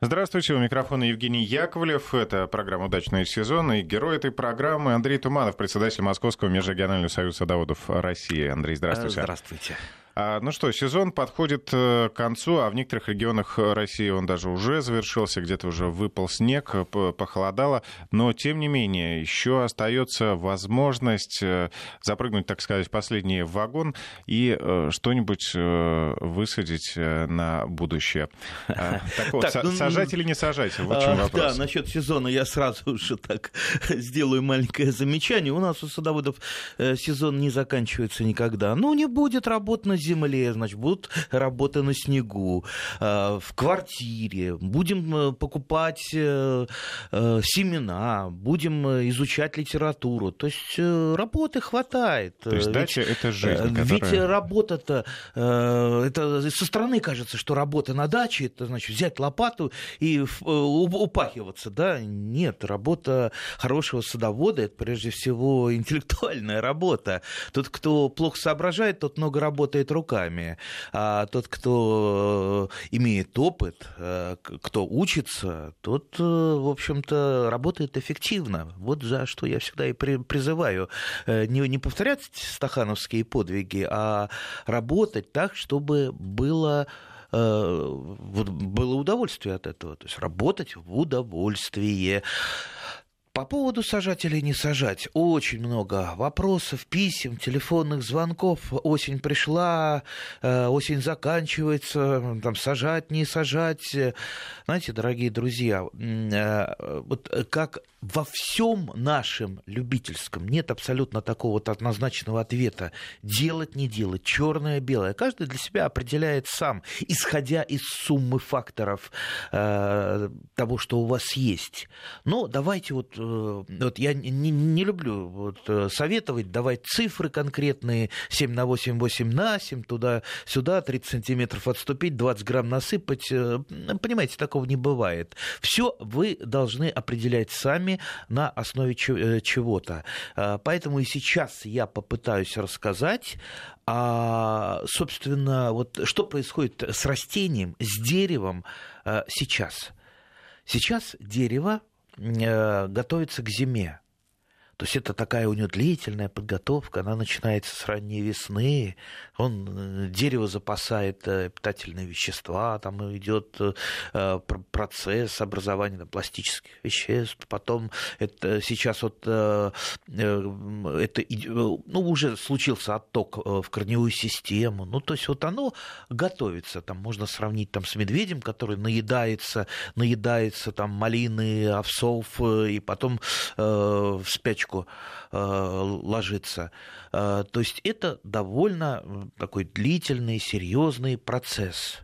Здравствуйте, у микрофона Евгений Яковлев. Это программа «Удачный сезон». И герой этой программы Андрей Туманов, председатель Московского межрегионального союза садоводов России. Андрей, здравствуйте. Здравствуйте. А, ну что, сезон подходит э, к концу, а в некоторых регионах России он даже уже завершился, где-то уже выпал снег, похолодало, но тем не менее еще остается возможность э, запрыгнуть, так сказать, в последний вагон и э, что-нибудь высадить на будущее. А, так вот, ну, сажать или не сажать? Вот в чем вопрос. Да, насчет сезона я сразу уже так сделаю маленькое замечание. У нас у садоводов сезон не заканчивается никогда. Ну, не будет работ на земле, значит, будут работы на снегу, э, в квартире, будем э, покупать э, семена, будем изучать литературу. То есть работы хватает. То есть дача – это жизнь, которая... Ведь работа-то, это со стороны кажется, что работа на даче – это, значит, взять лопату и упахиваться, да? Нет, работа хорошего садовода – это прежде всего интеллектуальная работа. Тот, кто плохо соображает, тот много работает руками. А тот, кто э, имеет опыт, э, кто учится, тот, э, в общем-то, работает эффективно. Вот за что я всегда и призываю не, не повторять стахановские подвиги, а работать так, чтобы было было удовольствие от этого, то есть работать в удовольствие. По поводу сажать или не сажать, очень много вопросов, писем, телефонных звонков. Осень пришла, э, осень заканчивается, там сажать, не сажать. Знаете, дорогие друзья, э, вот как во всем нашем любительском нет абсолютно такого вот однозначного ответа. Делать, не делать, черное, белое. Каждый для себя определяет сам, исходя из суммы факторов э, того, что у вас есть. Но давайте вот, вот я не, не люблю вот, э, советовать, давать цифры конкретные, 7 на 8, 8 на 7, туда-сюда, 30 сантиметров отступить, 20 грамм насыпать. Э, понимаете, такого не бывает. Все вы должны определять сами, на основе э, чего-то. Э, поэтому и сейчас я попытаюсь рассказать, а, собственно, вот что происходит с растением, с деревом э, сейчас. Сейчас дерево готовится к зиме. То есть это такая у него длительная подготовка, она начинается с ранней весны, он, э, дерево запасает э, питательные вещества, там идет э, процесс образования пластических веществ, потом это сейчас вот это, ну, уже случился отток в корневую систему, ну, то есть вот оно готовится, там можно сравнить там с медведем, который наедается, наедается там малины, овсов, и потом э, в спячку привычку э, ложиться. Э, то есть это довольно такой длительный, серьезный процесс.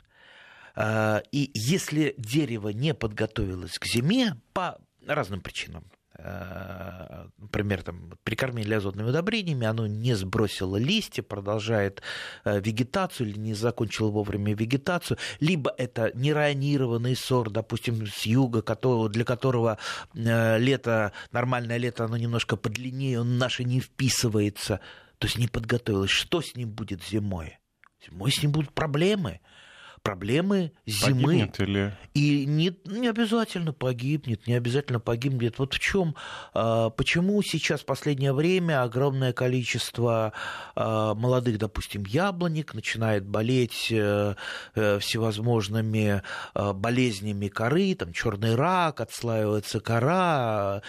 Э, и если дерево не подготовилось к зиме по разным причинам, например, там, прикормили азотными удобрениями, оно не сбросило листья, продолжает э, вегетацию или не закончило вовремя вегетацию, либо это неронированный сорт, допустим, с юга, для которого э, лето, нормальное лето, оно немножко подлиннее, он наше не вписывается, то есть не подготовилось. Что с ним будет зимой? Зимой с ним будут проблемы проблемы зимы. Погибнет или... И не, не обязательно погибнет, не обязательно погибнет. Вот в чем, а, почему сейчас в последнее время огромное количество а, молодых, допустим, яблонек начинает болеть э, э, всевозможными а, болезнями коры, там черный рак, отслаивается кора,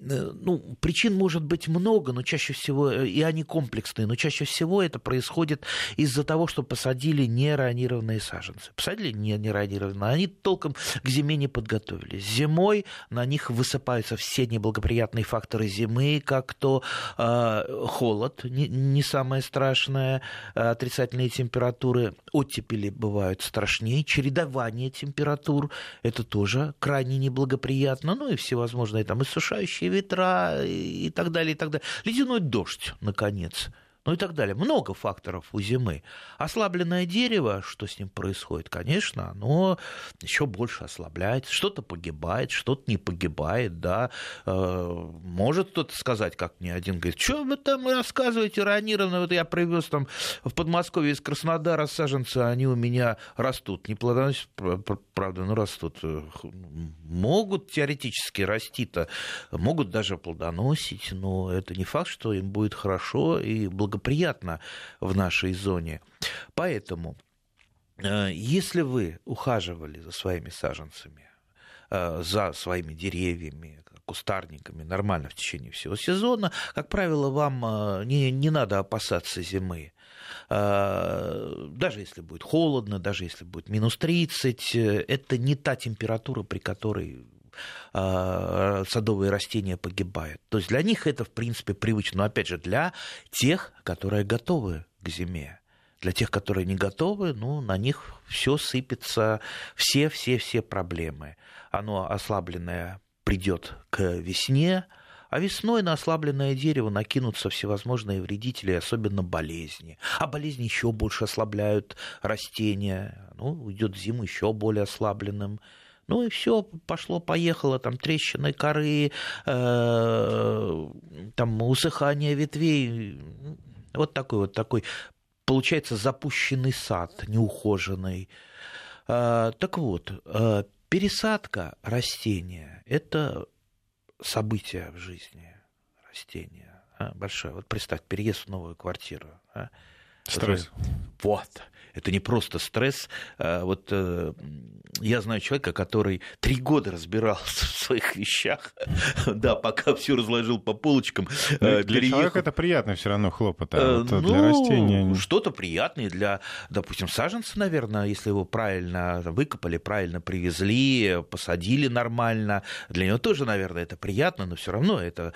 ну, причин может быть много, но чаще всего, э, и они комплексные, но чаще всего это происходит из-за того, что посадили неронированные саженцы. Посадили не неронированные, они толком к зиме не подготовились. Зимой на них высыпаются все неблагоприятные факторы зимы, как то э, холод, не, не самое страшное, э, отрицательные температуры, оттепели бывают страшнее, чередование температур, это тоже крайне неблагоприятно, ну и всевозможные там иссушающие ветра и так далее, и так далее. Ледяной дождь, наконец. Ну и так далее. Много факторов у зимы. Ослабленное дерево, что с ним происходит? Конечно, оно еще больше ослабляется, что-то погибает, что-то не погибает, да. Э, может кто-то сказать, как мне один говорит, что вы там рассказываете, ранированно, вот я привез там в Подмосковье из Краснодара саженцы, они у меня растут, не плодоносят, правда, но растут. Могут теоретически расти-то, могут даже плодоносить, но это не факт, что им будет хорошо и благополучно благоприятно в нашей зоне. Поэтому, э, если вы ухаживали за своими саженцами, э, за своими деревьями, кустарниками нормально в течение всего сезона, как правило, вам э, не, не надо опасаться зимы. Даже если будет холодно, даже если будет минус 30, это не та температура, при которой садовые растения погибают. То есть для них это, в принципе, привычно. Но, опять же, для тех, которые готовы к зиме. Для тех, которые не готовы, ну, на них все сыпется, все-все-все проблемы. Оно ослабленное придет к весне, а весной на ослабленное дерево накинутся всевозможные вредители, особенно болезни. А болезни еще больше ослабляют растения. Ну, уйдет зиму еще более ослабленным. Ну и все, пошло-поехало, там трещины коры, э, там усыхание ветвей. Вот такой вот такой, получается, запущенный сад, неухоженный. Э, так вот, э, пересадка растения – это событие в жизни растения. А, большое. Вот представь, переезд в новую квартиру. Стресс. Вот это не просто стресс. А вот э, я знаю человека, который три года разбирался в своих вещах, да, пока все разложил по полочкам. Ну, э, для переехал... человека это приятно все равно хлопота, а вот ну, для растения... Что-то приятное для, допустим, саженца, наверное, если его правильно выкопали, правильно привезли, посадили нормально. Для него тоже, наверное, это приятно, но все равно это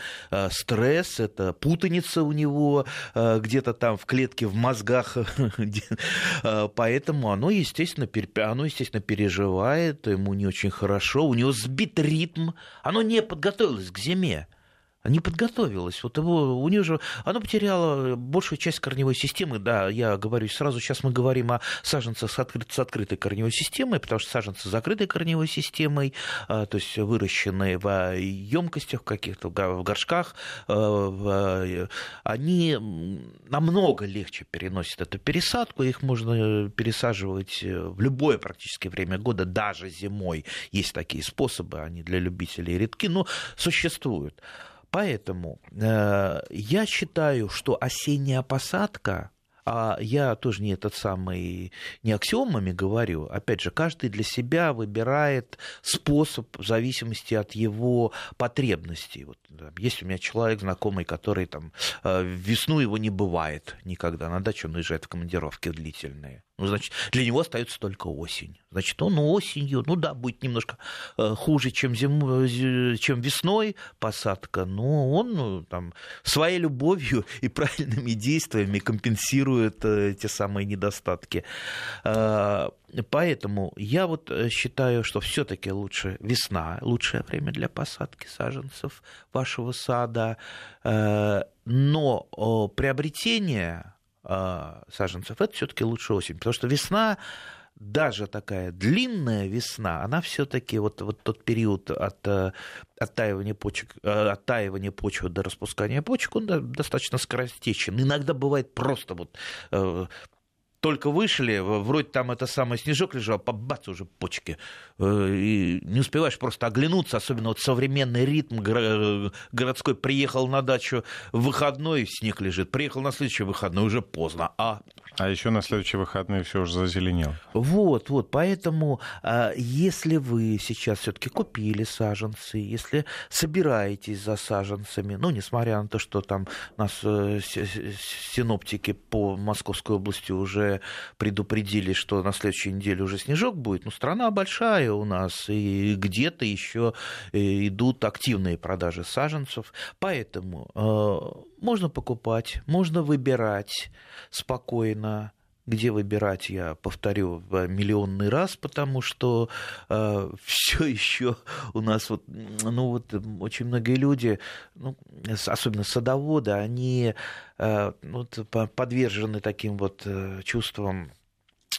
стресс, это путаница у него где-то там в клетке, в мозгах, Э, поэтому оно, естественно, оно, естественно, переживает, ему не очень хорошо, у него сбит ритм, оно не подготовилось к зиме не подготовилась. Вот его, у нее же, она потеряла большую часть корневой системы. Да, я говорю сразу, сейчас мы говорим о саженцах с, открыт, с открытой корневой системой, потому что саженцы с закрытой корневой системой, а, то есть выращенные в емкостях каких-то, в горшках, а, они намного легче переносят эту пересадку. Их можно пересаживать в любое практически время года, даже зимой. Есть такие способы, они для любителей редки, но существуют. Поэтому э, я считаю, что осенняя посадка а я тоже не этот самый, не аксиомами говорю. Опять же, каждый для себя выбирает способ в зависимости от его потребностей. Вот, да, есть у меня человек знакомый, который там э, весну его не бывает никогда. На дачу он уезжает в командировки длительные. Ну, значит, для него остается только осень. Значит, он осенью, ну да, будет немножко э, хуже, чем, зимой, чем весной посадка, но он ну, там, своей любовью и правильными действиями компенсирует э, те самые недостатки. Э, поэтому я вот считаю, что все-таки лучше весна, лучшее время для посадки саженцев вашего сада, но приобретение саженцев, это все-таки лучше осень. Потому что весна, даже такая длинная весна, она все-таки вот, вот тот период от э, оттаивания почек, э, оттаивания почвы до распускания почек, он достаточно скоростечен. Иногда бывает просто вот э, только вышли, вроде там это самый снежок лежал, побац, уже почки. Э, и не успеваешь просто оглянуться, особенно вот современный ритм городской. Приехал на дачу выходной, снег лежит. Приехал на следующий выходной, уже поздно. А а еще на следующие выходные все уже зазеленело. Вот, вот. Поэтому, а, если вы сейчас все-таки купили саженцы, если собираетесь за саженцами, ну, несмотря на то, что там нас э, синоптики по Московской области уже предупредили, что на следующей неделе уже снежок будет, ну, страна большая у нас, и где-то еще э, идут активные продажи саженцев, поэтому э, можно покупать, можно выбирать спокойно, где выбирать, я повторю миллионный раз, потому что э, все еще у нас вот, ну вот очень многие люди, ну, особенно садоводы, они э, вот, подвержены таким вот э, чувствам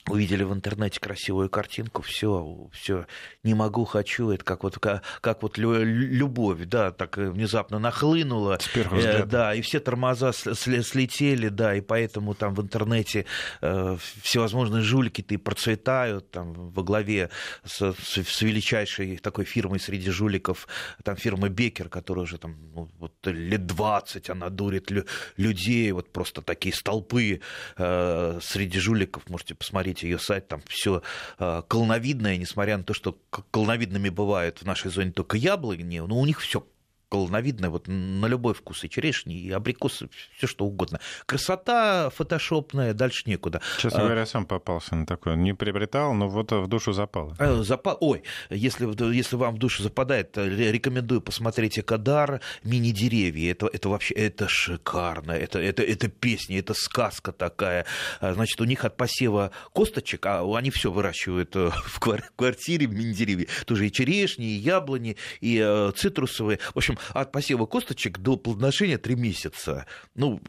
увидели в интернете красивую картинку, все, все, не могу, хочу, это как вот, как, как вот любовь, да, так внезапно нахлынула, э, да, и все тормоза слетели, да, и поэтому там в интернете э, всевозможные жулики-то и процветают, там во главе с, с, с величайшей такой фирмой среди жуликов, там фирма Бекер, которая уже там ну, вот, лет 20, она дурит лю- людей, вот просто такие столпы э, среди жуликов, можете посмотреть посмотрите ее сайт, там все э, колоновидное, несмотря на то, что колоновидными бывают в нашей зоне только яблони, но у них все колоновидное вот на любой вкус, и черешни, и абрикосы, все что угодно. Красота фотошопная, дальше некуда. Честно а, говоря, сам попался на такое. Не приобретал, но вот в душу запало. Э, запал... Ой, если, если вам в душу западает, рекомендую посмотреть «Экодар», «Мини-деревья». Это, это вообще это шикарно. Это, это, это песня, это сказка такая. А, значит, у них от посева косточек, а они все выращивают э, в квартире мини-деревья. Тоже и черешни, и яблони, и э, цитрусовые. В общем, от посева косточек до плодоношения три месяца. Ну,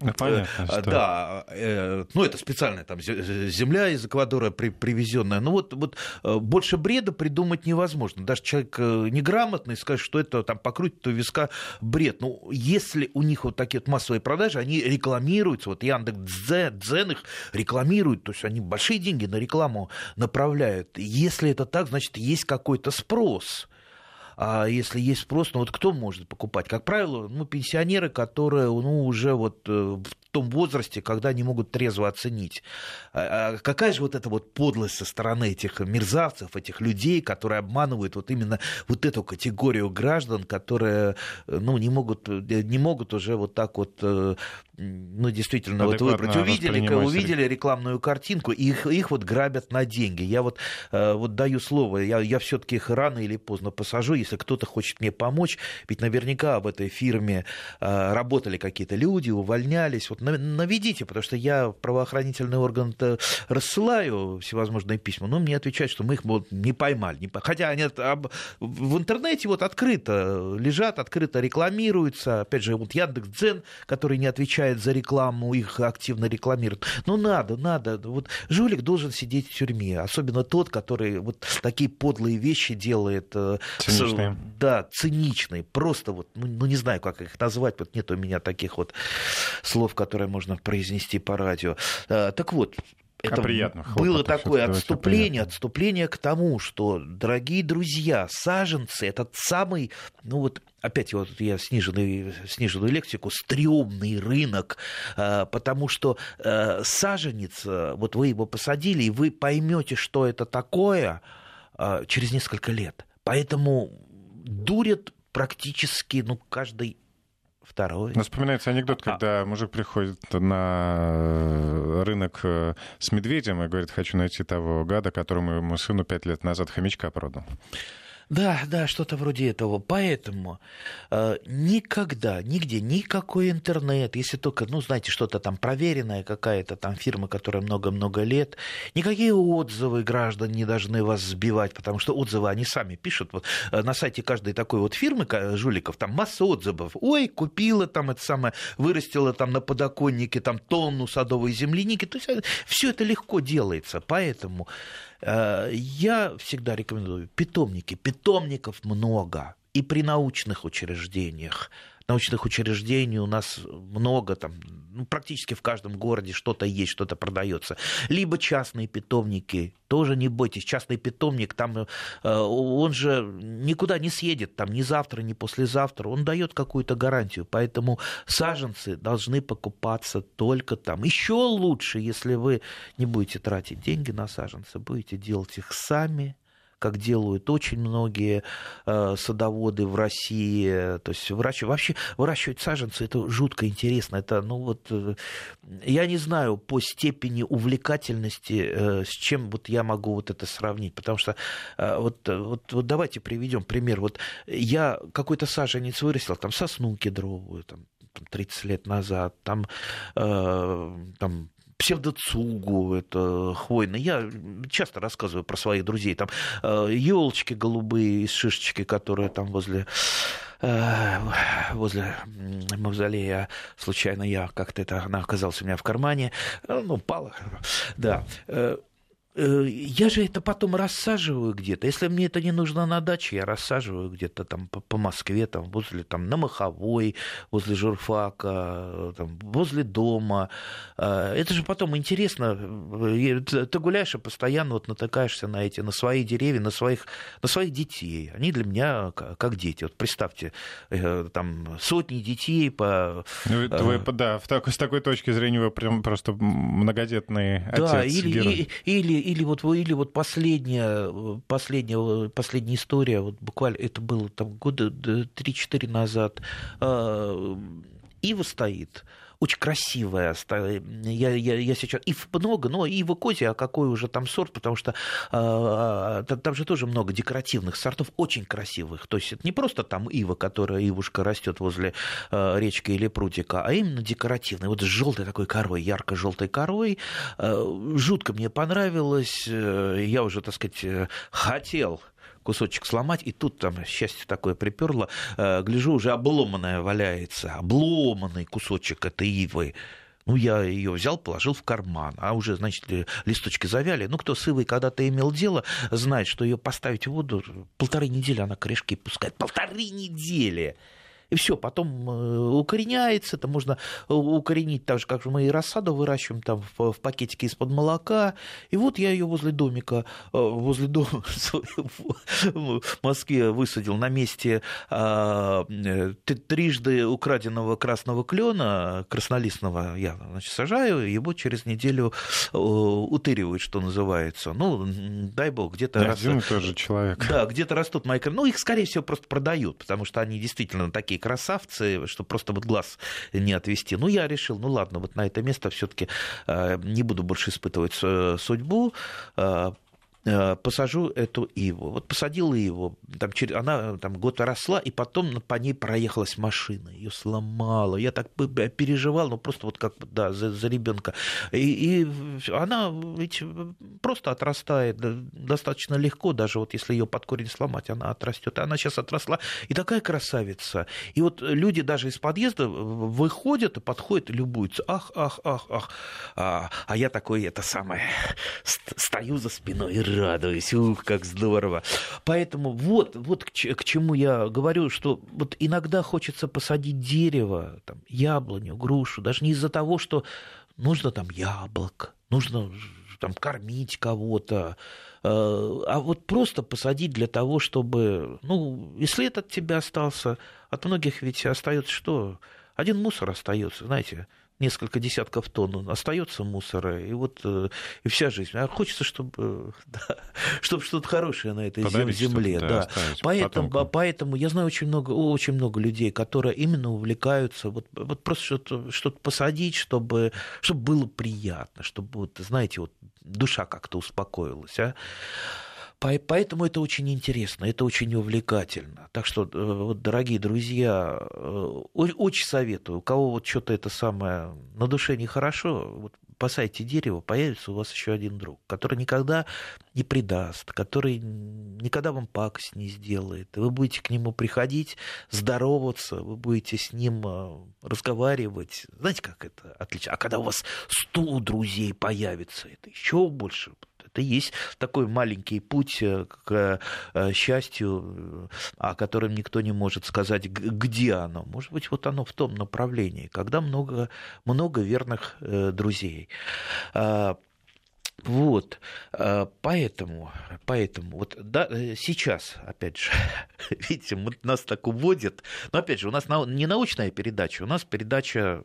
ну понятно, э, что... Да, э, ну это специальная там земля из Эквадора при, привезенная. Ну вот, вот э, больше бреда придумать невозможно. Даже человек э, неграмотный скажет, что это там покрутит у виска бред. Ну, если у них вот такие вот массовые продажи, они рекламируются, вот Яндекс.Дзен Дзен их рекламирует, то есть они большие деньги на рекламу направляют. Если это так, значит, есть какой-то спрос а если есть спрос, ну вот кто может покупать? Как правило, ну, пенсионеры, которые ну, уже вот э, в том возрасте, когда они могут трезво оценить. А, а какая же вот эта вот подлость со стороны этих мерзавцев, этих людей, которые обманывают вот именно вот эту категорию граждан, которые ну, не, могут, не могут уже вот так вот э, ну, действительно, вот выбрать. Увидели, увидели рекламную картинку, и их, их вот грабят на деньги. Я вот, э, вот даю слово, я, я все-таки их рано или поздно посажу, если кто-то хочет мне помочь, ведь наверняка в этой фирме э, работали какие-то люди, увольнялись. Вот наведите, потому что я в правоохранительный орган рассылаю всевозможные письма, но мне отвечают, что мы их вот, не поймали. Не... Хотя они в интернете вот открыто лежат, открыто рекламируются. Опять же, вот Яндекс.Дзен, который не отвечает за рекламу, их активно рекламируют. Ну, надо, надо. Вот жулик должен сидеть в тюрьме, особенно тот, который вот такие подлые вещи делает. Э, циничные. Да, циничные. Просто вот, ну, ну, не знаю, как их назвать, вот нет у меня таких вот слов, которые которые можно произнести по радио. Э, так вот, это а приятно, было такое отступление, отступление к тому, что, дорогие друзья, саженцы, этот самый, ну вот опять вот я сниженную, сниженную лексику, стрёмный рынок, э, потому что э, саженец, вот вы его посадили, и вы поймете, что это такое через несколько лет. Поэтому дурят практически ну, каждый второй. Ну, вспоминается анекдот, а, когда мужик приходит на э, рынок э, с медведем и говорит, хочу найти того гада, которому ему сыну пять лет назад хомячка продал. Да, да, что-то вроде этого. Поэтому э, никогда, нигде, никакой интернет, если только, ну, знаете, что-то там проверенное, какая-то там фирма, которая много-много лет, никакие отзывы граждан не должны вас сбивать, потому что отзывы они сами пишут. Вот, э, на сайте каждой такой вот фирмы жуликов там масса отзывов. Ой, купила там это самое, вырастила там на подоконнике там тонну садовой земляники. То есть э, все это легко делается. Поэтому Э, я всегда рекомендую питомники. Питомников много и при научных учреждениях научных учреждений у нас много, там, ну, практически в каждом городе что-то есть, что-то продается. Либо частные питомники, тоже не бойтесь, частный питомник, там, э, он же никуда не съедет, там, ни завтра, ни послезавтра, он дает какую-то гарантию, поэтому саженцы должны покупаться только там. Еще лучше, если вы не будете тратить деньги на саженцы, будете делать их сами, как делают очень многие э, садоводы в России. То есть выращивать, вообще выращивать саженцы это жутко интересно. Это, ну вот, э, я не знаю по степени увлекательности, э, с чем вот я могу вот это сравнить. Потому что вот, вот, вот давайте приведем пример. Вот я какой-то саженец вырастил, там сосну кедровую, там 30 лет назад, там, э, там псевдоцугу, это хвойный. Я часто рассказываю про своих друзей. Там елочки голубые из шишечки, которые там возле возле мавзолея случайно я как-то это она оказалась у меня в кармане ну пала да Э, я же это потом рассаживаю где-то. Если мне это не нужно на даче, я рассаживаю где-то там по, по Москве, там, возле там, на Маховой, возле журфака, там, возле дома. Э, это же потом интересно. Ты гуляешь и постоянно вот натыкаешься на эти, на свои деревья, на своих, на своих детей. Они для меня как дети. Вот представьте, э, там сотни детей по... Ну, вы, да, в такой, с такой точки зрения вы прям просто многодетный да, отец. Или, или или вот, или вот последняя, последняя, последняя история, вот буквально это было там года 3-4 назад, а, Ива стоит, очень красивая. Я, я, я сейчас... И много, но и в Козе, а какой уже там сорт, потому что э, там же тоже много декоративных сортов, очень красивых. То есть это не просто там ива, которая ивушка растет возле э, речки или прудика, а именно декоративная. Вот с желтой такой корой, ярко-желтой корой. Э, жутко мне понравилось. Я уже, так сказать, хотел кусочек сломать, и тут там счастье такое приперло, э, гляжу, уже обломанная валяется, обломанный кусочек этой ивы. Ну, я ее взял, положил в карман, а уже, значит, листочки завяли. Ну, кто с Ивой когда-то имел дело, знает, что ее поставить в воду, полторы недели она корешки пускает. Полторы недели! И все, потом э, укореняется, это можно э, укоренить так же, как мы и рассаду выращиваем там в, в пакетике из-под молока, и вот я ее возле домика, э, возле дома в Москве высадил на месте а, трижды украденного красного клена, краснолистного, я значит, сажаю, его через неделю утыривают, что называется. Ну, дай бог, где-то... Да, раз... тоже человек. Да, где-то растут мои... Ну, их, скорее всего, просто продают, потому что они действительно такие красавцы, что просто вот глаз не отвести. Ну, я решил, ну ладно, вот на это место все-таки э, не буду больше испытывать э, судьбу, э, посажу эту иву. Вот посадила его, там, она там год росла, и потом по ней проехалась машина, ее сломала. Я так переживал, ну просто вот как да, за, за ребенка. И, и она ведь просто отрастает достаточно легко, даже вот если ее под корень сломать, она отрастет. Она сейчас отросла, и такая красавица. И вот люди даже из подъезда выходят и подходят любуются. Ах, ах, ах, ах. А, а я такой, это самое, стою за спиной и радуюсь, ух, как здорово. Поэтому вот, вот к, к чему я говорю, что вот иногда хочется посадить дерево, там, яблоню, грушу, даже не из-за того, что нужно там яблок, нужно там кормить кого-то, э, а вот просто посадить для того, чтобы, ну, если этот от тебя остался, от многих ведь остается что? Один мусор остается, знаете, несколько десятков тонн остается мусора, и вот э, и вся жизнь. А хочется, чтобы, да, чтобы что-то хорошее на этой Подарить земле. Да. Поэтому, поэтому я знаю очень много, очень много людей, которые именно увлекаются вот, вот просто что-то, что-то посадить, чтобы, чтобы было приятно, чтобы, вот, знаете, вот душа как-то успокоилась. А? Поэтому это очень интересно, это очень увлекательно. Так что, э, вот, дорогие друзья, э, очень советую, у кого вот что-то это самое на душе нехорошо, вот посадите дерево, появится у вас еще один друг, который никогда не предаст, который никогда вам пакость не сделает. Вы будете к нему приходить, здороваться, вы будете с ним э, разговаривать. Знаете, как это отлично? А когда у вас сто друзей появится, это еще больше это есть такой маленький путь э, к э, счастью, о котором никто не может сказать, где оно. Может быть, вот оно в том направлении, когда много, много верных э, друзей. А, вот, поэтому, поэтому, вот да, сейчас, опять же, видите, нас так уводят, но опять же, у нас не научная передача, у нас передача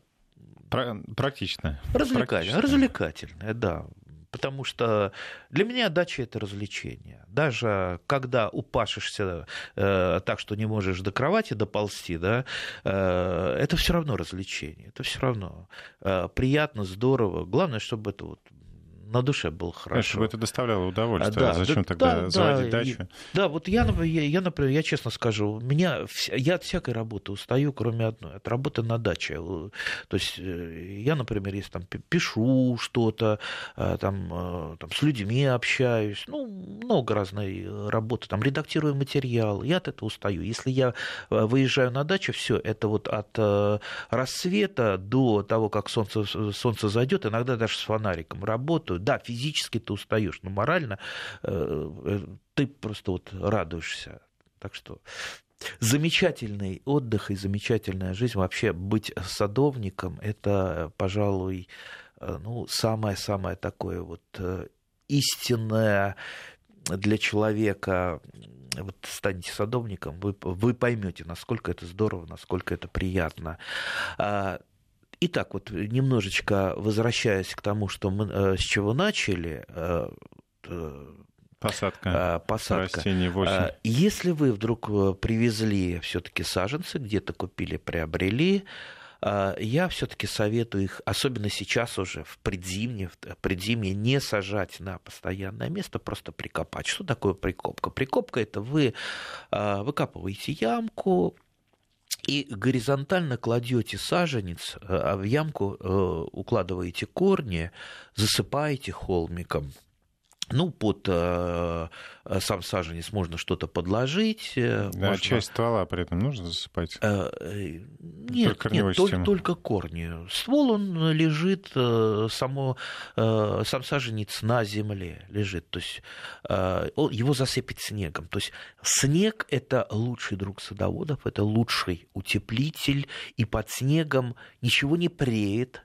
Практичная. Развлекательная, развлекательная, да потому что для меня дача это развлечение. Даже когда упашешься э, так, что не можешь до кровати доползти, да, э, это все равно развлечение, это все равно э, приятно, здорово. Главное, чтобы это вот на душе было хорошо. Чтобы это доставляло удовольствие. Да, Зачем да, тогда да, заводить да, дачу? Да, вот я, я, я, например, я честно скажу, меня, я от всякой работы устаю, кроме одной, от работы на даче. То есть э, я, например, если там пишу что-то, э, там, э, там с людьми общаюсь, ну, много разной работы, там редактирую материал, я от этого устаю. Если я выезжаю на дачу, все, это вот от рассвета до того, как солнце, солнце зайдет, иногда даже с фонариком работаю. Да, физически ты устаешь, но морально ты просто вот радуешься. Так что замечательный отдых и замечательная жизнь. Вообще быть садовником – это, пожалуй, э, ну, самое-самое такое вот э, истинное для человека вот станете садовником, вы, вы поймете, насколько это здорово, насколько это приятно. А, итак, вот немножечко возвращаясь к тому, что мы, э, с чего начали, Посадка. А, посадка. Растений 8. А, если вы вдруг э, привезли все-таки саженцы, где-то купили, приобрели, я все-таки советую их, особенно сейчас уже в предзимье, в предзимье не сажать на постоянное место, просто прикопать. Что такое прикопка? Прикопка это вы выкапываете ямку, и горизонтально кладете саженец, э, а в ямку э, укладываете корни, засыпаете холмиком – ну, под э, сам саженец можно что-то подложить. Э, да, можно... часть ствола при этом нужно засыпать? Э, э нет, нет только, только корни. Ствол, он лежит, э, само, э, сам саженец на земле лежит. То есть э, его засыпет снегом. То есть снег – это лучший друг садоводов, это лучший утеплитель, и под снегом ничего не преет,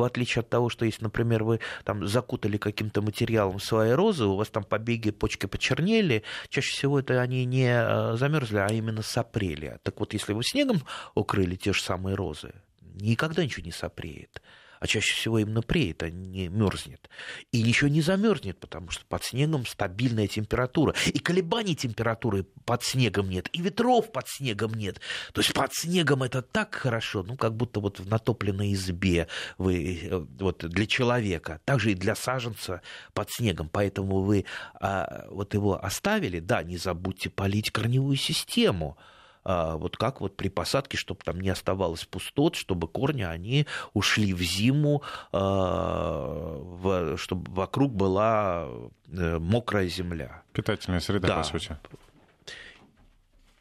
в отличие от того, что если, например, вы там закутали каким-то материалом свои розы, у вас там побеги, почки почернели, чаще всего это они не э, замерзли, а именно сопрели. Так вот, если вы снегом укрыли те же самые розы, никогда ничего не сопреет а чаще всего именно преет, а не мерзнет. И ничего не замерзнет, потому что под снегом стабильная температура. И колебаний температуры под снегом нет, и ветров под снегом нет. То есть под снегом это так хорошо, ну, как будто вот в натопленной избе вы, э, вот для человека, также и для саженца под снегом. Поэтому вы а, вот его оставили, да, не забудьте полить корневую систему. А, вот как вот при посадке, чтобы там не оставалось пустот, чтобы корни, они ушли в зиму, а, чтобы вокруг была э, мокрая земля. Питательная среда, да. по сути.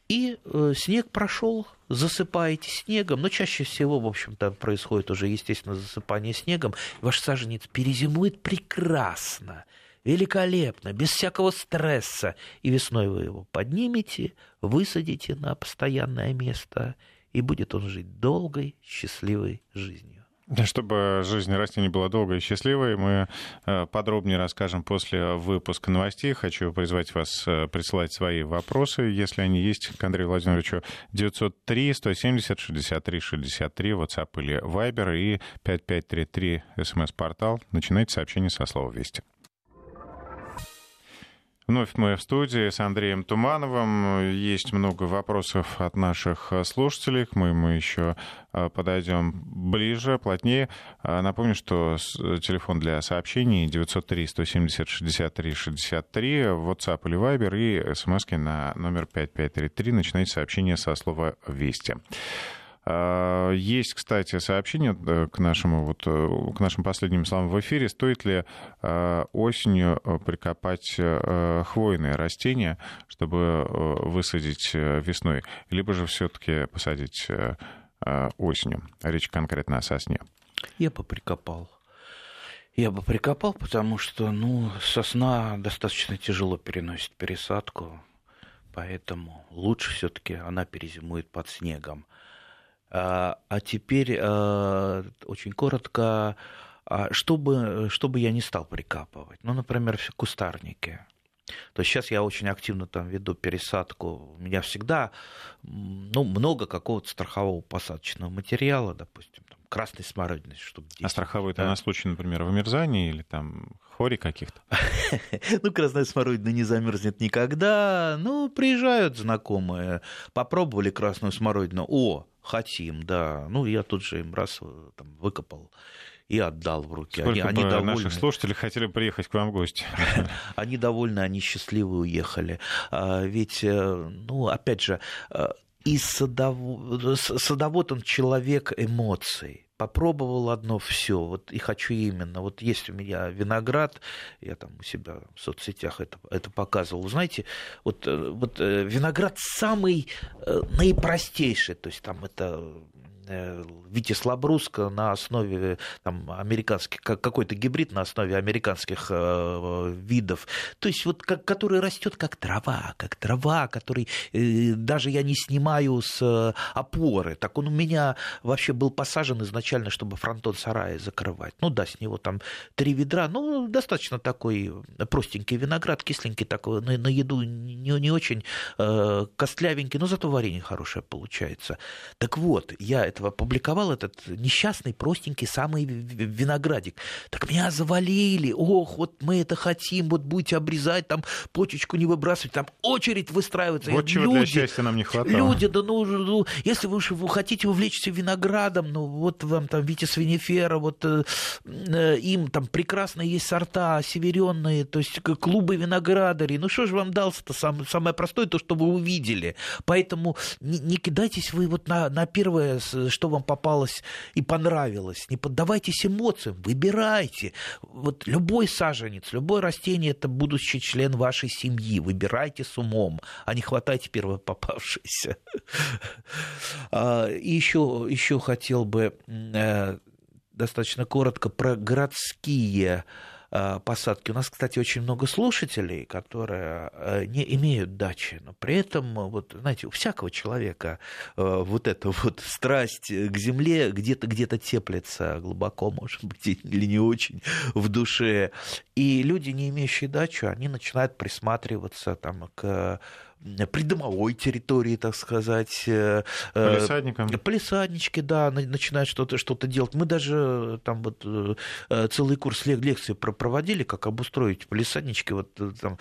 И э, снег прошел, засыпаете снегом, но чаще всего, в общем-то, происходит уже, естественно, засыпание снегом. Ваш саженец перезимует прекрасно великолепно, без всякого стресса. И весной вы его поднимете, высадите на постоянное место, и будет он жить долгой, счастливой жизнью. Чтобы жизнь растений была долгой и счастливой, мы э, подробнее расскажем после выпуска новостей. Хочу призвать вас э, присылать свои вопросы, если они есть, к Андрею Владимировичу. 903-170-63-63, WhatsApp или Viber и 5533 смс-портал. Начинайте сообщение со слова «Вести». Вновь мы в студии с Андреем Тумановым. Есть много вопросов от наших слушателей. Мы ему еще а, подойдем ближе, плотнее. А, напомню, что телефон для сообщений 903-170-63-63, WhatsApp или Viber и смс на номер 5533. Начинайте сообщение со слова «Вести». А, есть, кстати, сообщение э, к, нашему, вот, э, к нашим последним словам в эфире. Стоит ли а, осенью э, прикопать хвойные растения, чтобы высадить весной? Либо же все-таки посадить осенью? Речь конкретно о сосне. Я бы прикопал. Я бы прикопал, потому что ну, сосна достаточно тяжело переносит пересадку, поэтому лучше все-таки она перезимует под снегом. А, а теперь а, очень коротко, а чтобы, чтобы я не стал прикапывать. Ну, например, кустарники. То есть сейчас я очень активно там веду пересадку. У меня всегда ну, много какого-то страхового посадочного материала, допустим, там, красной смородины, чтобы А страховой да. на случай, например, вымерзания или там хвори каких-то? ну, красная смородина не замерзнет никогда. Ну, приезжают знакомые, попробовали красную смородину. О, хотим, да. Ну, я тут же им раз э, там, выкопал и отдал в руки. Сколько они, они довольны. наших слушателей хотели приехать к вам в гости? Они довольны, они счастливы уехали. А, ведь, э, ну, опять же, э, и садовод, садовод он человек эмоций попробовал одно все, вот и хочу именно. Вот есть у меня виноград, я там у себя в соцсетях это, это показывал. Вы знаете, вот, э, вот виноград самый наипростейший, то есть там это Э, Витис Лабруска на основе там, американских, какой-то гибрид на основе американских э, видов, то есть вот как, который растет как трава, как трава, который э, даже я не снимаю с опоры, так он у меня вообще был посажен изначально, чтобы фронтон сарая закрывать. Ну да, с него там три ведра, ну достаточно такой простенький виноград, кисленький такой, на, на еду не, не очень э, костлявенький, но зато варенье хорошее получается. Так вот, я это этого публиковал этот несчастный, простенький самый виноградик. Так меня завалили. Ох, вот мы это хотим, вот будете обрезать, там почечку не выбрасывать, там очередь выстраивается. Вот чего люди, для счастья нам не хватало. Люди, да ну, ну если вы, вы хотите увлечься виноградом, ну вот вам там Витя Свинифера, вот э, э, им там прекрасно есть сорта северенные, то есть клубы виноградарей. Ну что же вам дался-то сам, самое простое, то, что вы увидели. Поэтому не, не кидайтесь вы вот на, на первое что вам попалось и понравилось. Не поддавайтесь эмоциям, выбирайте. Вот любой саженец, любое растение – это будущий член вашей семьи. Выбирайте с умом, а не хватайте первое попавшееся. А, и еще, еще хотел бы э, достаточно коротко про городские посадки. У нас, кстати, очень много слушателей, которые э, не имеют дачи, но при этом, вот, знаете, у всякого человека э, вот эта вот страсть к земле где-то где теплится глубоко, может быть, или не очень в душе. И люди, не имеющие дачу, они начинают присматриваться там, к придомовой территории, так сказать. Э, э, Полисадникам. Полисаднички, да, начинают что-то что делать. Мы даже там вот э, целый курс лекций проводили, как обустроить полисаднички, вот там,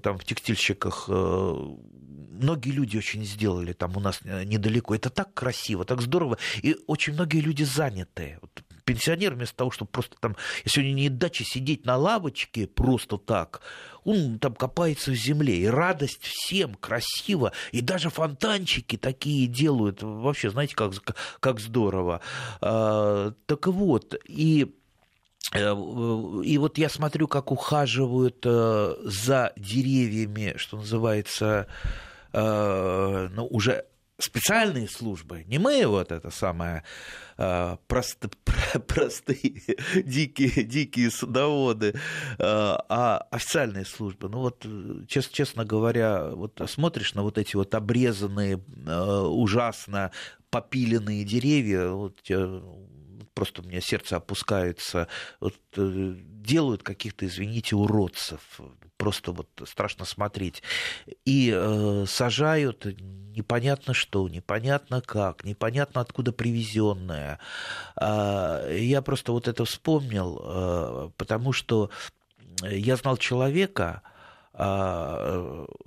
там в текстильщиках многие люди очень сделали там у нас недалеко. Это так красиво, так здорово. И очень многие люди заняты. Вот пенсионер вместо того, чтобы просто там, если у него нет дачи, сидеть на лавочке просто так, он там копается в земле. И радость всем, красиво. И даже фонтанчики такие делают. Вообще, знаете, как, как здорово. А, так вот, и э, и вот я смотрю, как ухаживают э, за деревьями, что называется, э, ну, уже специальные службы, не мы вот это самое а, прост, простые дикие, дикие садоводы, а, а официальные службы. Ну вот, честно, честно говоря, вот смотришь на вот эти вот обрезанные, а, ужасно попиленные деревья, вот просто у меня сердце опускается, вот, э, делают каких-то, извините, уродцев, просто вот страшно смотреть, и э, сажают непонятно что, непонятно как, непонятно откуда привезенное. Э, я просто вот это вспомнил, э, потому что я знал человека,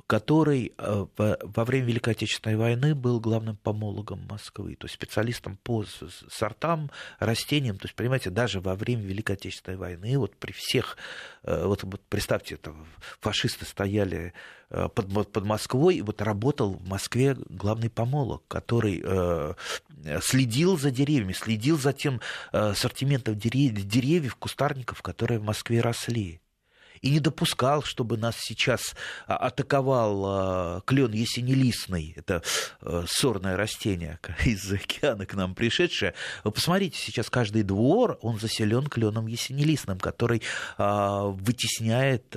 который а, во время Великой Отечественной войны был главным помологом Москвы, то есть специалистом по сортам, растениям. То есть, понимаете, даже во время Великой Отечественной войны, вот при всех, э, вот, вот представьте, там, фашисты стояли э, под, под Москвой, вот работал в Москве главный помолог, который э, следил за деревьями, следил за тем ассортиментом деревьев, кустарников, которые в Москве росли и не допускал, чтобы нас сейчас а, атаковал а, клен ясенелистный, это э, сорное растение из океана к нам пришедшее. Вы посмотрите, сейчас каждый двор, он заселен кленом ясенелистным, который а, вытесняет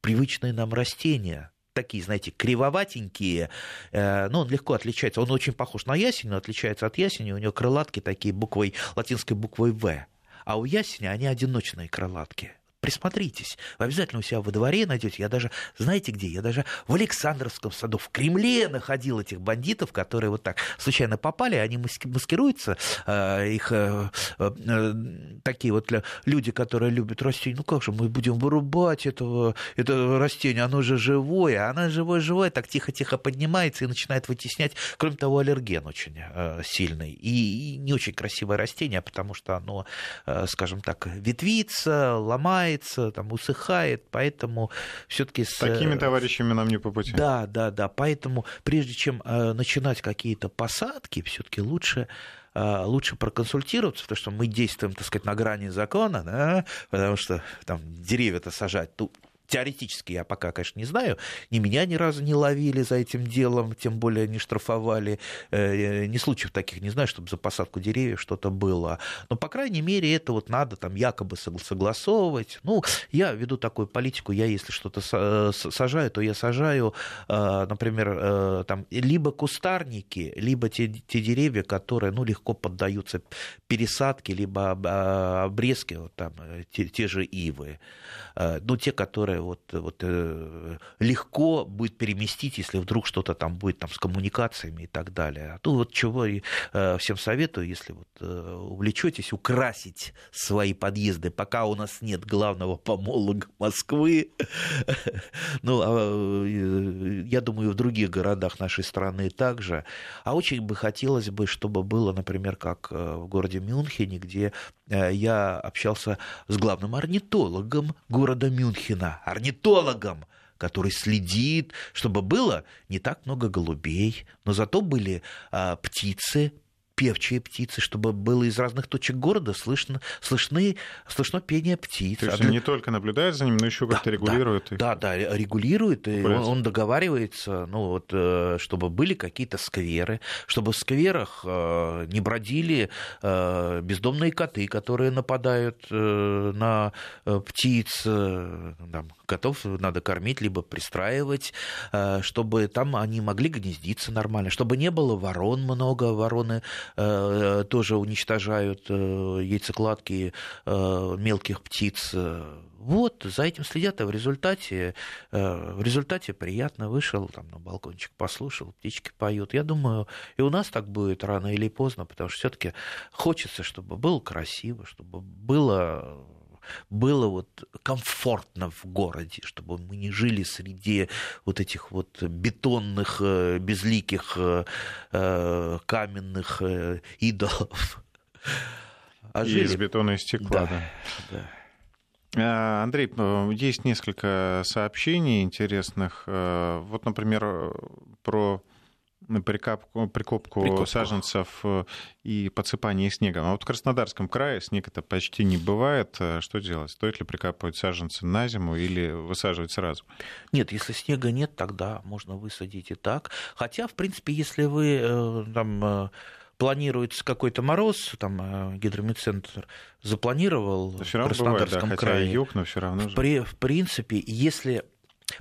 привычные нам растения. Такие, знаете, кривоватенькие, э, но он легко отличается, он очень похож на ясень, но отличается от ясени, у него крылатки такие буквой, латинской буквой «В», а у ясеня они одиночные крылатки присмотритесь. Вы обязательно у себя во дворе найдете. Я даже, знаете где? Я даже в Александровском саду, в Кремле находил этих бандитов, которые вот так случайно попали, они маскируются, э, их э, э, такие вот люди, которые любят растения. Ну как же мы будем вырубать этого, это растение, оно же живое, оно живое-живое, так тихо-тихо поднимается и начинает вытеснять. Кроме того, аллерген очень сильный и не очень красивое растение, потому что оно, скажем так, ветвится, ломается, там, усыхает, поэтому все-таки с... Такими товарищами нам не по пути. Да, да, да, поэтому прежде чем начинать какие-то посадки, все-таки лучше а, лучше проконсультироваться, потому что мы действуем, так сказать, на грани закона, да, потому что там деревья-то сажать, тут теоретически я пока, конечно, не знаю, ни меня ни разу не ловили за этим делом, тем более не штрафовали, э, ни случаев таких не знаю, чтобы за посадку деревьев что-то было. Но, по крайней мере, это вот надо там якобы согласовывать. Ну, я веду такую политику, я если что-то сажаю, то я сажаю, э, например, э, там либо кустарники, либо те, те деревья, которые, ну, легко поддаются пересадке, либо обрезке, вот там, те, те же ивы. Ну, те, которые вот, вот э, легко будет переместить, если вдруг что-то там будет там, с коммуникациями и так далее. А то вот чего и э, всем советую, если вот э, увлечетесь, украсить свои подъезды, пока у нас нет главного помолога Москвы. Ну, а, я думаю, в других городах нашей страны также. А очень бы хотелось бы, чтобы было, например, как в городе Мюнхене, где я общался с главным орнитологом города Мюнхена, орнитологом, который следит, чтобы было не так много голубей, но зато были а, птицы, певчие птицы, чтобы было из разных точек города слышно, слышны, слышно пение птиц. То есть а для... не только наблюдает за ним, но еще как-то да, регулирует да, их. Да, да, регулирует, и он, он договаривается, ну вот, э, чтобы были какие-то скверы, чтобы в скверах э, не бродили э, бездомные коты, которые нападают на птиц, там, котов надо кормить, либо пристраивать, чтобы там они могли гнездиться нормально, чтобы не было ворон много, вороны Э, тоже уничтожают э, яйцекладки э, мелких птиц. Вот, за этим следят, а в результате, в результате приятно вышел, там на балкончик послушал, птички поют. Я думаю, и у нас так будет рано или поздно, потому что все-таки хочется, чтобы было красиво, чтобы было было вот комфортно в городе, чтобы мы не жили среди вот этих вот бетонных, э, безликих, э, э, каменных идолов. А жили... Из бетона и стекла, да. да. да. Андрей, есть несколько сообщений интересных. Вот, например, про прикопку, прикопку, прикопку саженцев э, и подсыпание снегом. А вот в Краснодарском крае снег это почти не бывает. Э, что делать? Стоит ли прикапывать саженцы на зиму или высаживать сразу? Нет, если снега нет, тогда можно высадить и так. Хотя, в принципе, если вы э, там планируется какой-то мороз, там гидромедцентр запланировал в Краснодарском бывает, да, крае. Юг, но все равно. В, при, в принципе, если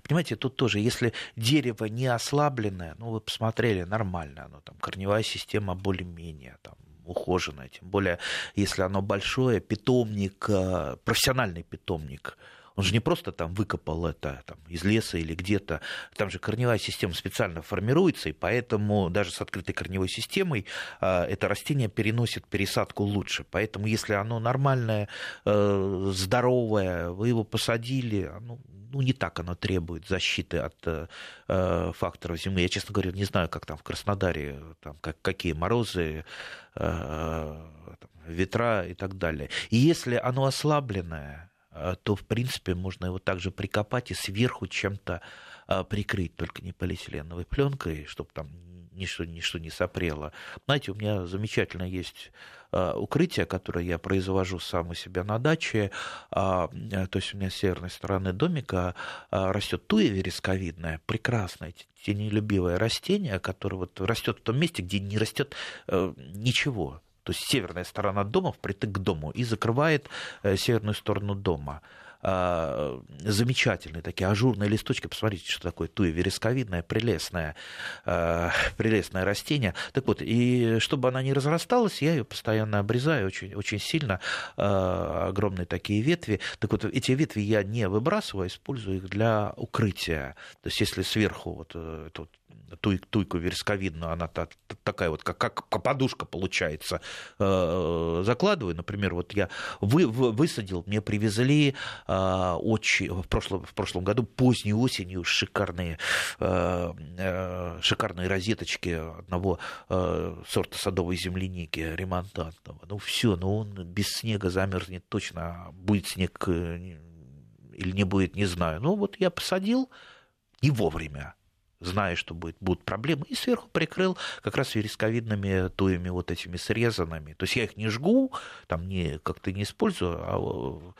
Понимаете, тут тоже, если дерево не ослабленное, ну, вы посмотрели, нормально оно, там, корневая система более-менее, там, ухоженная, тем более, если оно большое, питомник, э, профессиональный питомник, он же не просто там выкопал это там, из леса или где-то. Там же корневая система специально формируется, и поэтому даже с открытой корневой системой э, это растение переносит пересадку лучше. Поэтому если оно нормальное, э, здоровое, вы его посадили, ну, ну, не так оно требует защиты от э, факторов зимы. Я, честно говоря, не знаю, как там в Краснодаре, там, как, какие морозы, э, ветра и так далее. И если оно ослабленное, э, то, в принципе, можно его также прикопать и сверху чем-то э, прикрыть, только не полиэтиленовой пленкой, чтобы там ничто, ничто не сопрело. Знаете, у меня замечательно есть Э, укрытие, которое я произвожу сам у себя на даче. А, э, то есть у меня с северной стороны домика растет туя вересковидная, прекрасное, тенелюбивое растение, которое вот растет в том месте, где не растет э, ничего. То есть северная сторона дома впритык к дому и закрывает северную сторону дома. э, замечательные такие ажурные листочки. Посмотрите, что такое туя вересковидная, прелестная, э, прелестное растение. Так вот, и чтобы она не разрасталась, я ее постоянно обрезаю очень, очень сильно, э, огромные такие ветви. Так вот, эти ветви я не выбрасываю, а использую их для укрытия. То есть, если сверху вот, э, эту туй, туйку вересковидную, она та, такая вот, как, подушка получается, э, закладываю. Например, вот я вы, вы, высадил, мне привезли э, очень, в, прошлом, в прошлом году поздней осенью шикарные, э, э, шикарные розеточки одного э, сорта садовой земляники ремонтантного. Ну все, ну он без снега замерзнет точно, будет снег э, или не будет, не знаю. Ну вот я посадил и вовремя зная, что будет, будут проблемы, и сверху прикрыл как раз вересковидными туями вот этими срезанными. То есть я их не жгу, там не, как-то не использую, а,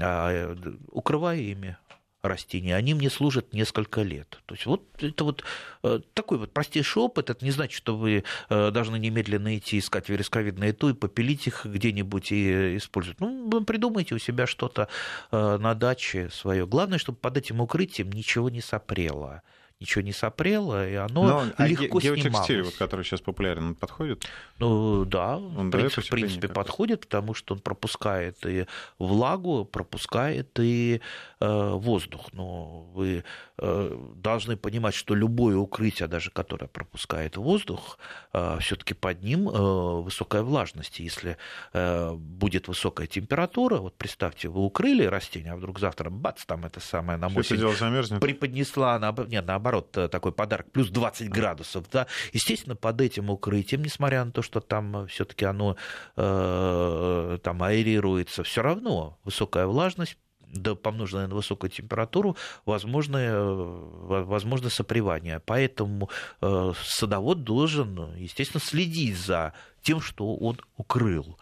а укрываю ими растения, они мне служат несколько лет. То есть вот это вот э, такой вот простейший опыт, это не значит, что вы э, должны немедленно идти искать вересковидные туи, попилить их где-нибудь и использовать. Ну, придумайте у себя что-то э, на даче свое. Главное, чтобы под этим укрытием ничего не сопрело ничего не сопрело, и оно Но, а легко а геотекстиль, вот, который сейчас популярен, он подходит? Ну да, он в принципе, в принципе подходит, потому что он пропускает и влагу, пропускает и э, воздух. Но вы э, должны понимать, что любое укрытие, даже которое пропускает воздух, э, все-таки под ним э, высокая влажность. Если э, будет высокая температура, вот представьте, вы укрыли растение, а вдруг завтра бац, там это самое нам осень преподнесла, на, нет, наоборот, э, такой подарок, плюс 20 градусов, да, естественно, под этим укрытием, несмотря на то, что там все-таки оно э, там аэрируется, все равно высокая влажность да, помноженное на высокую температуру, возможно, э, возможно сопревание. Поэтому э, садовод должен, естественно, следить за тем, что он укрыл.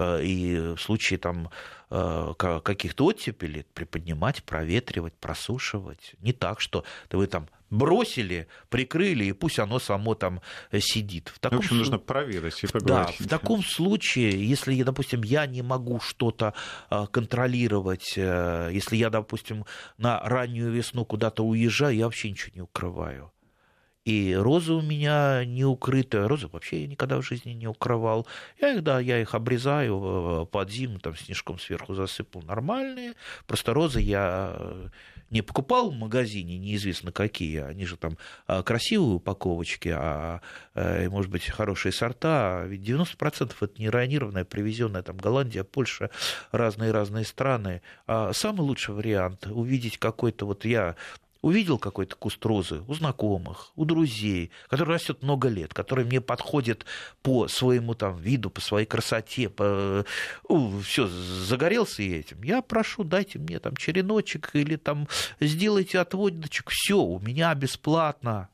Э, и в случае там э, каких-то оттепелей приподнимать, проветривать, просушивать. Не так, что вы там бросили, прикрыли, и пусть оно само там э, сидит. В, таком в общем, нужно проверить и поговорить. Да, в таком случае, если, допустим, я не могу что-то контролировать, если я, допустим, на раннюю весну куда-то уезжаю, я вообще ничего не укрываю. И розы у меня не укрыты. Розы вообще я никогда в жизни не укрывал. Я их, да, я их обрезаю под зиму, там снежком сверху засыпал нормальные. Просто розы я э, не покупал в магазине, неизвестно какие. Они же там а, красивые упаковочки, а, э, может быть, хорошие сорта. Ведь 90% это не районированная, привезенная там Голландия, Польша, разные-разные страны. А самый лучший вариант увидеть какой-то, вот я увидел какой-то куст розы у знакомых, у друзей, который растет много лет, который мне подходит по своему там виду, по своей красоте, по... все, загорелся я этим, я прошу, дайте мне там череночек или там сделайте отводочек, все, у меня бесплатно,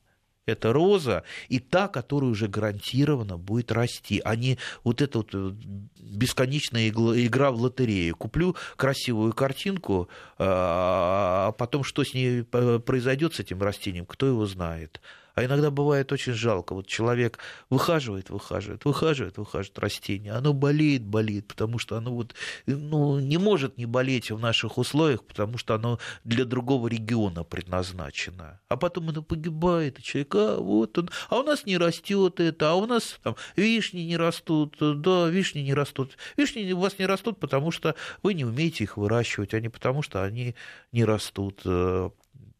это роза, и та, которая уже гарантированно будет расти, а не вот эта вот э, бесконечная игра в лотерею. Куплю красивую картинку, а, а потом что с ней э, произойдет с этим растением, кто его знает. А иногда бывает очень жалко. Вот человек выхаживает, выхаживает, выхаживает, выхаживает растение. Оно болеет, болеет, потому что оно вот, ну, не может не болеть в наших условиях, потому что оно для другого региона предназначено. А потом оно погибает, и человек, а вот он, а у нас не растет это, а у нас там вишни не растут, да, вишни не растут. Вишни у вас не растут, потому что вы не умеете их выращивать, а не потому что они не растут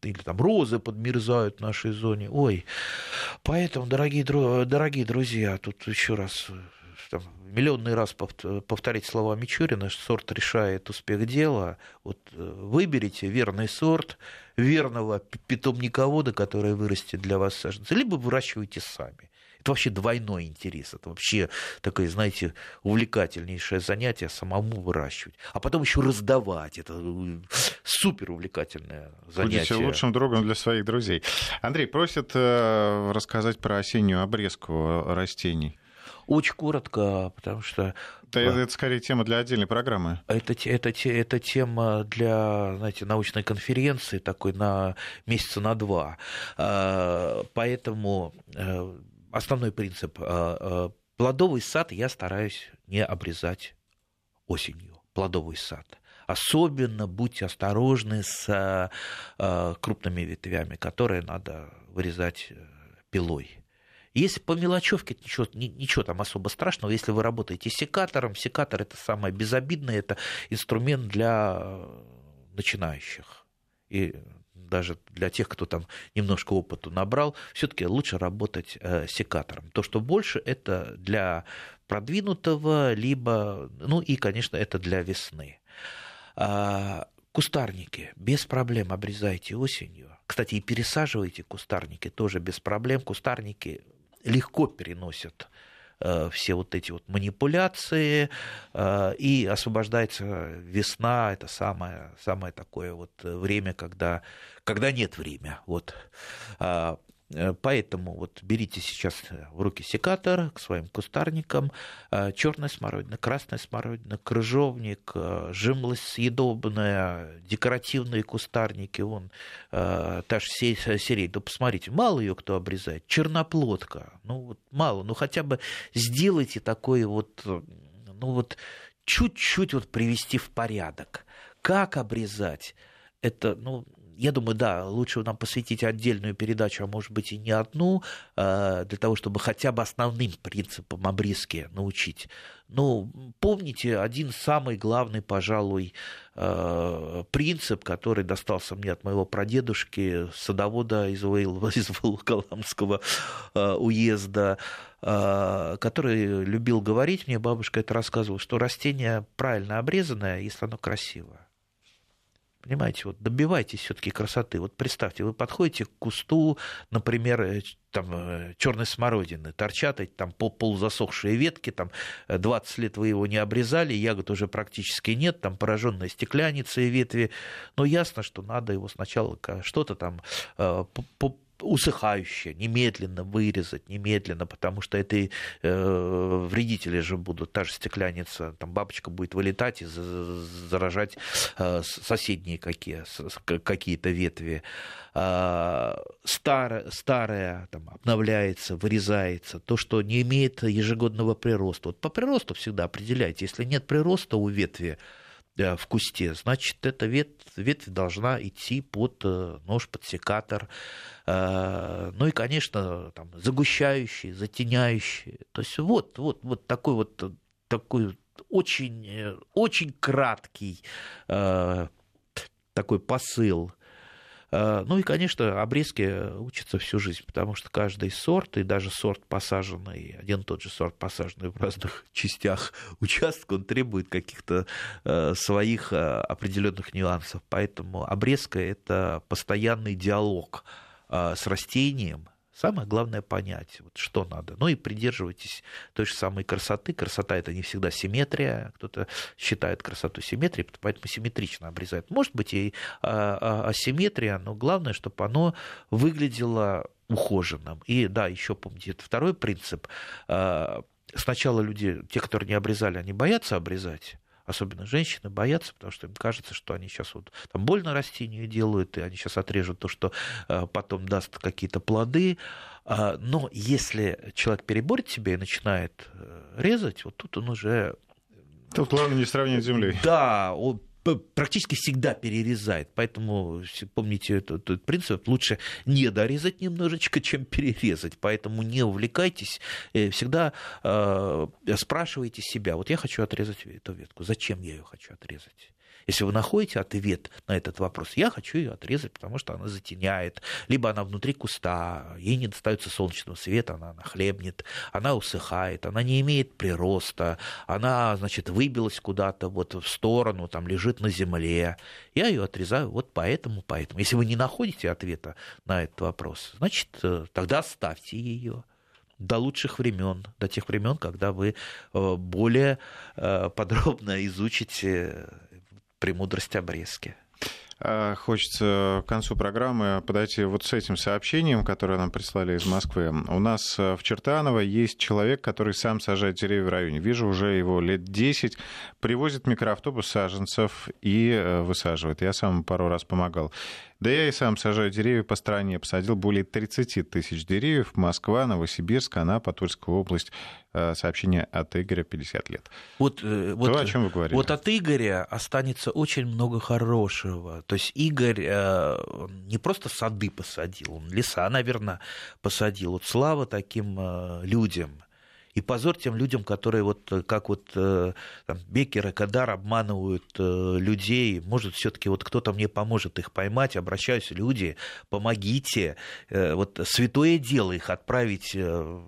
или там розы подмерзают в нашей зоне. Ой, поэтому, дорогие, дорогие друзья, тут еще раз там, миллионный раз повторить слова Мичурина, сорт решает успех дела. Вот э, выберите верный сорт, верного питомниковода, который вырастет для вас саженцы, либо выращивайте сами. Это вообще двойной интерес. Это вообще такое, знаете, увлекательнейшее занятие самому выращивать. А потом еще раздавать. Это э, супер увлекательное занятие. Будете лучшим другом для своих друзей. Андрей, просят э, рассказать про осеннюю обрезку растений. Очень коротко, потому что... Это, это скорее тема для отдельной программы. Это, это, это тема для, знаете, научной конференции такой на месяца на два. А, поэтому э, основной принцип. А, а, плодовый сад я стараюсь не обрезать осенью. Плодовый сад. Особенно будьте осторожны с крупными ветвями, которые надо вырезать пилой. Если по мелочевке, ничего, ничего там особо страшного. Если вы работаете секатором, секатор это самое безобидное, это инструмент для начинающих. И даже для тех, кто там немножко опыту набрал, все-таки лучше работать э, секатором. То, что больше, это для продвинутого, либо, ну и, конечно, это для весны. А, кустарники без проблем обрезайте осенью. Кстати, и пересаживайте кустарники тоже без проблем. Кустарники легко переносят все вот эти вот манипуляции, э, и освобождается весна, это самое, самое такое вот время, когда, когда нет времени. Вот. Э, поэтому вот берите сейчас в руки секатор к своим кустарникам. Э, Черная смородина, красная смородина, крыжовник, э, жимлость съедобная, декоративные кустарники. Вон, та же серия. Да посмотрите, мало ее кто обрезает. Черноплодка. Ну, вот мало. Ну, хотя бы сделайте такое вот, ну, вот чуть-чуть вот привести в порядок. Как обрезать? Это, ну, я думаю, да, лучше нам посвятить отдельную передачу, а может быть и не одну, э, для того, чтобы хотя бы основным принципам обрезки научить. Но помните один самый главный, пожалуй, э, принцип, который достался мне от моего прадедушки, садовода из, из Волоколамского э, уезда, который любил говорить, мне бабушка это рассказывала, что растение правильно обрезанное, если оно красивое. Понимаете, вот добивайтесь все-таки красоты. Вот представьте, вы подходите к кусту, например, э, там э, черной смородины, торчат эти там полузасохшие ветки, там 20 лет вы его не обрезали, ягод уже практически нет, там пораженная стекляница и ветви, но ясно, что надо его сначала что-то там э, усыхающее, немедленно вырезать, немедленно, потому что это э, вредители же будут, та же стекляница, там бабочка будет вылетать и заражать э, соседние какие, какие-то ветви. Э, старое, старое там, обновляется, вырезается, то, что не имеет ежегодного прироста. Вот по приросту всегда определяйте, если нет прироста у ветви, в кусте, значит, эта ветвь, ветвь должна идти под э, нож, под секатор. Э, ну и, конечно, там, загущающий, затеняющий. То есть вот, вот, вот такой вот такой очень, очень краткий такой посыл Э, ну и, конечно, обрезки учатся всю жизнь, потому что каждый сорт, и даже сорт посаженный, один и тот же сорт посаженный в разных частях участка, он требует каких-то э, своих э, определенных нюансов. Поэтому обрезка – это постоянный диалог с растением, Самое главное понять, вот что надо. Ну и придерживайтесь той же самой красоты. Красота это не всегда симметрия. Кто-то считает красоту симметрией, поэтому симметрично обрезает. Может быть и а, а, асимметрия, но главное, чтобы оно выглядело ухоженным. И да, еще помните, это второй принцип. А, сначала люди, те, которые не обрезали, они боятся обрезать особенно женщины, боятся, потому что им кажется, что они сейчас вот там больно растению делают, и они сейчас отрежут то, что э, потом даст какие-то плоды. А, но если человек переборет себя и начинает э, резать, вот тут он уже Тут главное не сравнивать с землей. Да, он практически всегда перерезает. Поэтому помните этот, этот принцип, лучше не дорезать немножечко, чем перерезать. Поэтому не увлекайтесь, э, всегда э, спрашивайте себя, вот я хочу отрезать эту ветку, зачем я ее хочу отрезать? Если вы находите ответ на этот вопрос, я хочу ее отрезать, потому что она затеняет, либо она внутри куста, ей не достается солнечного света, она нахлебнет, она усыхает, она не имеет прироста, она, значит, выбилась куда-то вот в сторону, там лежит на земле. Я ее отрезаю вот поэтому, поэтому. Если вы не находите ответа на этот вопрос, значит, э, тогда оставьте ее до лучших времен, до тех времен, когда вы э, более э, подробно изучите премудрость обрезки. А, хочется к концу программы подойти вот с этим сообщением, которое нам прислали из Москвы. У нас э, в Чертаново есть человек, который сам сажает деревья в районе. Вижу уже его лет 10. Привозит микроавтобус саженцев и э, высаживает. Я сам пару раз помогал. Да я и сам сажаю деревья по стране. Посадил более 30 тысяч деревьев. Москва, Новосибирск, Анапа, Тульская область. Э, сообщение от Игоря, 50 лет. Вот, То, вот, о чем вы говорили. Вот от Игоря останется очень много хорошего. То есть Игорь э, не просто сады посадил, он леса, наверное, посадил. Вот слава таким э, людям. И позор тем людям, которые вот как вот там, Бекер и Кадар обманывают людей. Может, все-таки вот кто-то мне поможет их поймать. Обращаюсь, люди, помогите. Вот святое дело их отправить в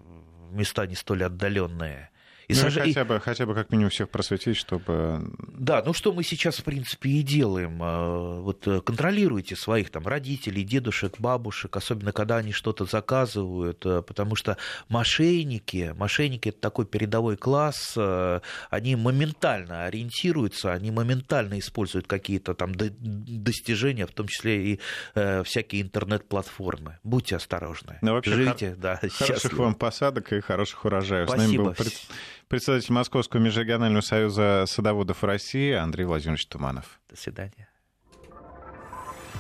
места не столь отдаленные. И ну, сож... хотя, бы, хотя бы как минимум всех просветить, чтобы... Да, ну что мы сейчас, в принципе, и делаем. А, вот э, контролируйте своих там родителей, дедушек, бабушек, особенно когда они что-то заказывают, э, потому что мошенники, мошенники это такой передовой класс, э, они моментально ориентируются, они моментально используют какие-то там достижения, в том числе и всякие интернет-платформы. Будьте осторожны. Ну, вообще, Живите, хор... да, хороших счастливо. вам посадок и хороших урожаев. Спасибо. С нами был председатель Московского межрегионального союза садоводов России Андрей Владимирович Туманов. До свидания.